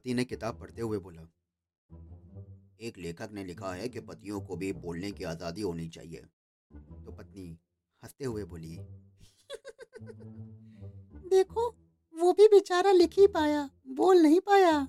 पति ने किताब पढ़ते हुए बोला, एक लेखक ने लिखा है कि पतियों को भी बोलने की आज़ादी होनी चाहिए। तो पत्नी हँसते हुए बोली, देखो, वो भी बेचारा लिख ही पाया, बोल नहीं पाया।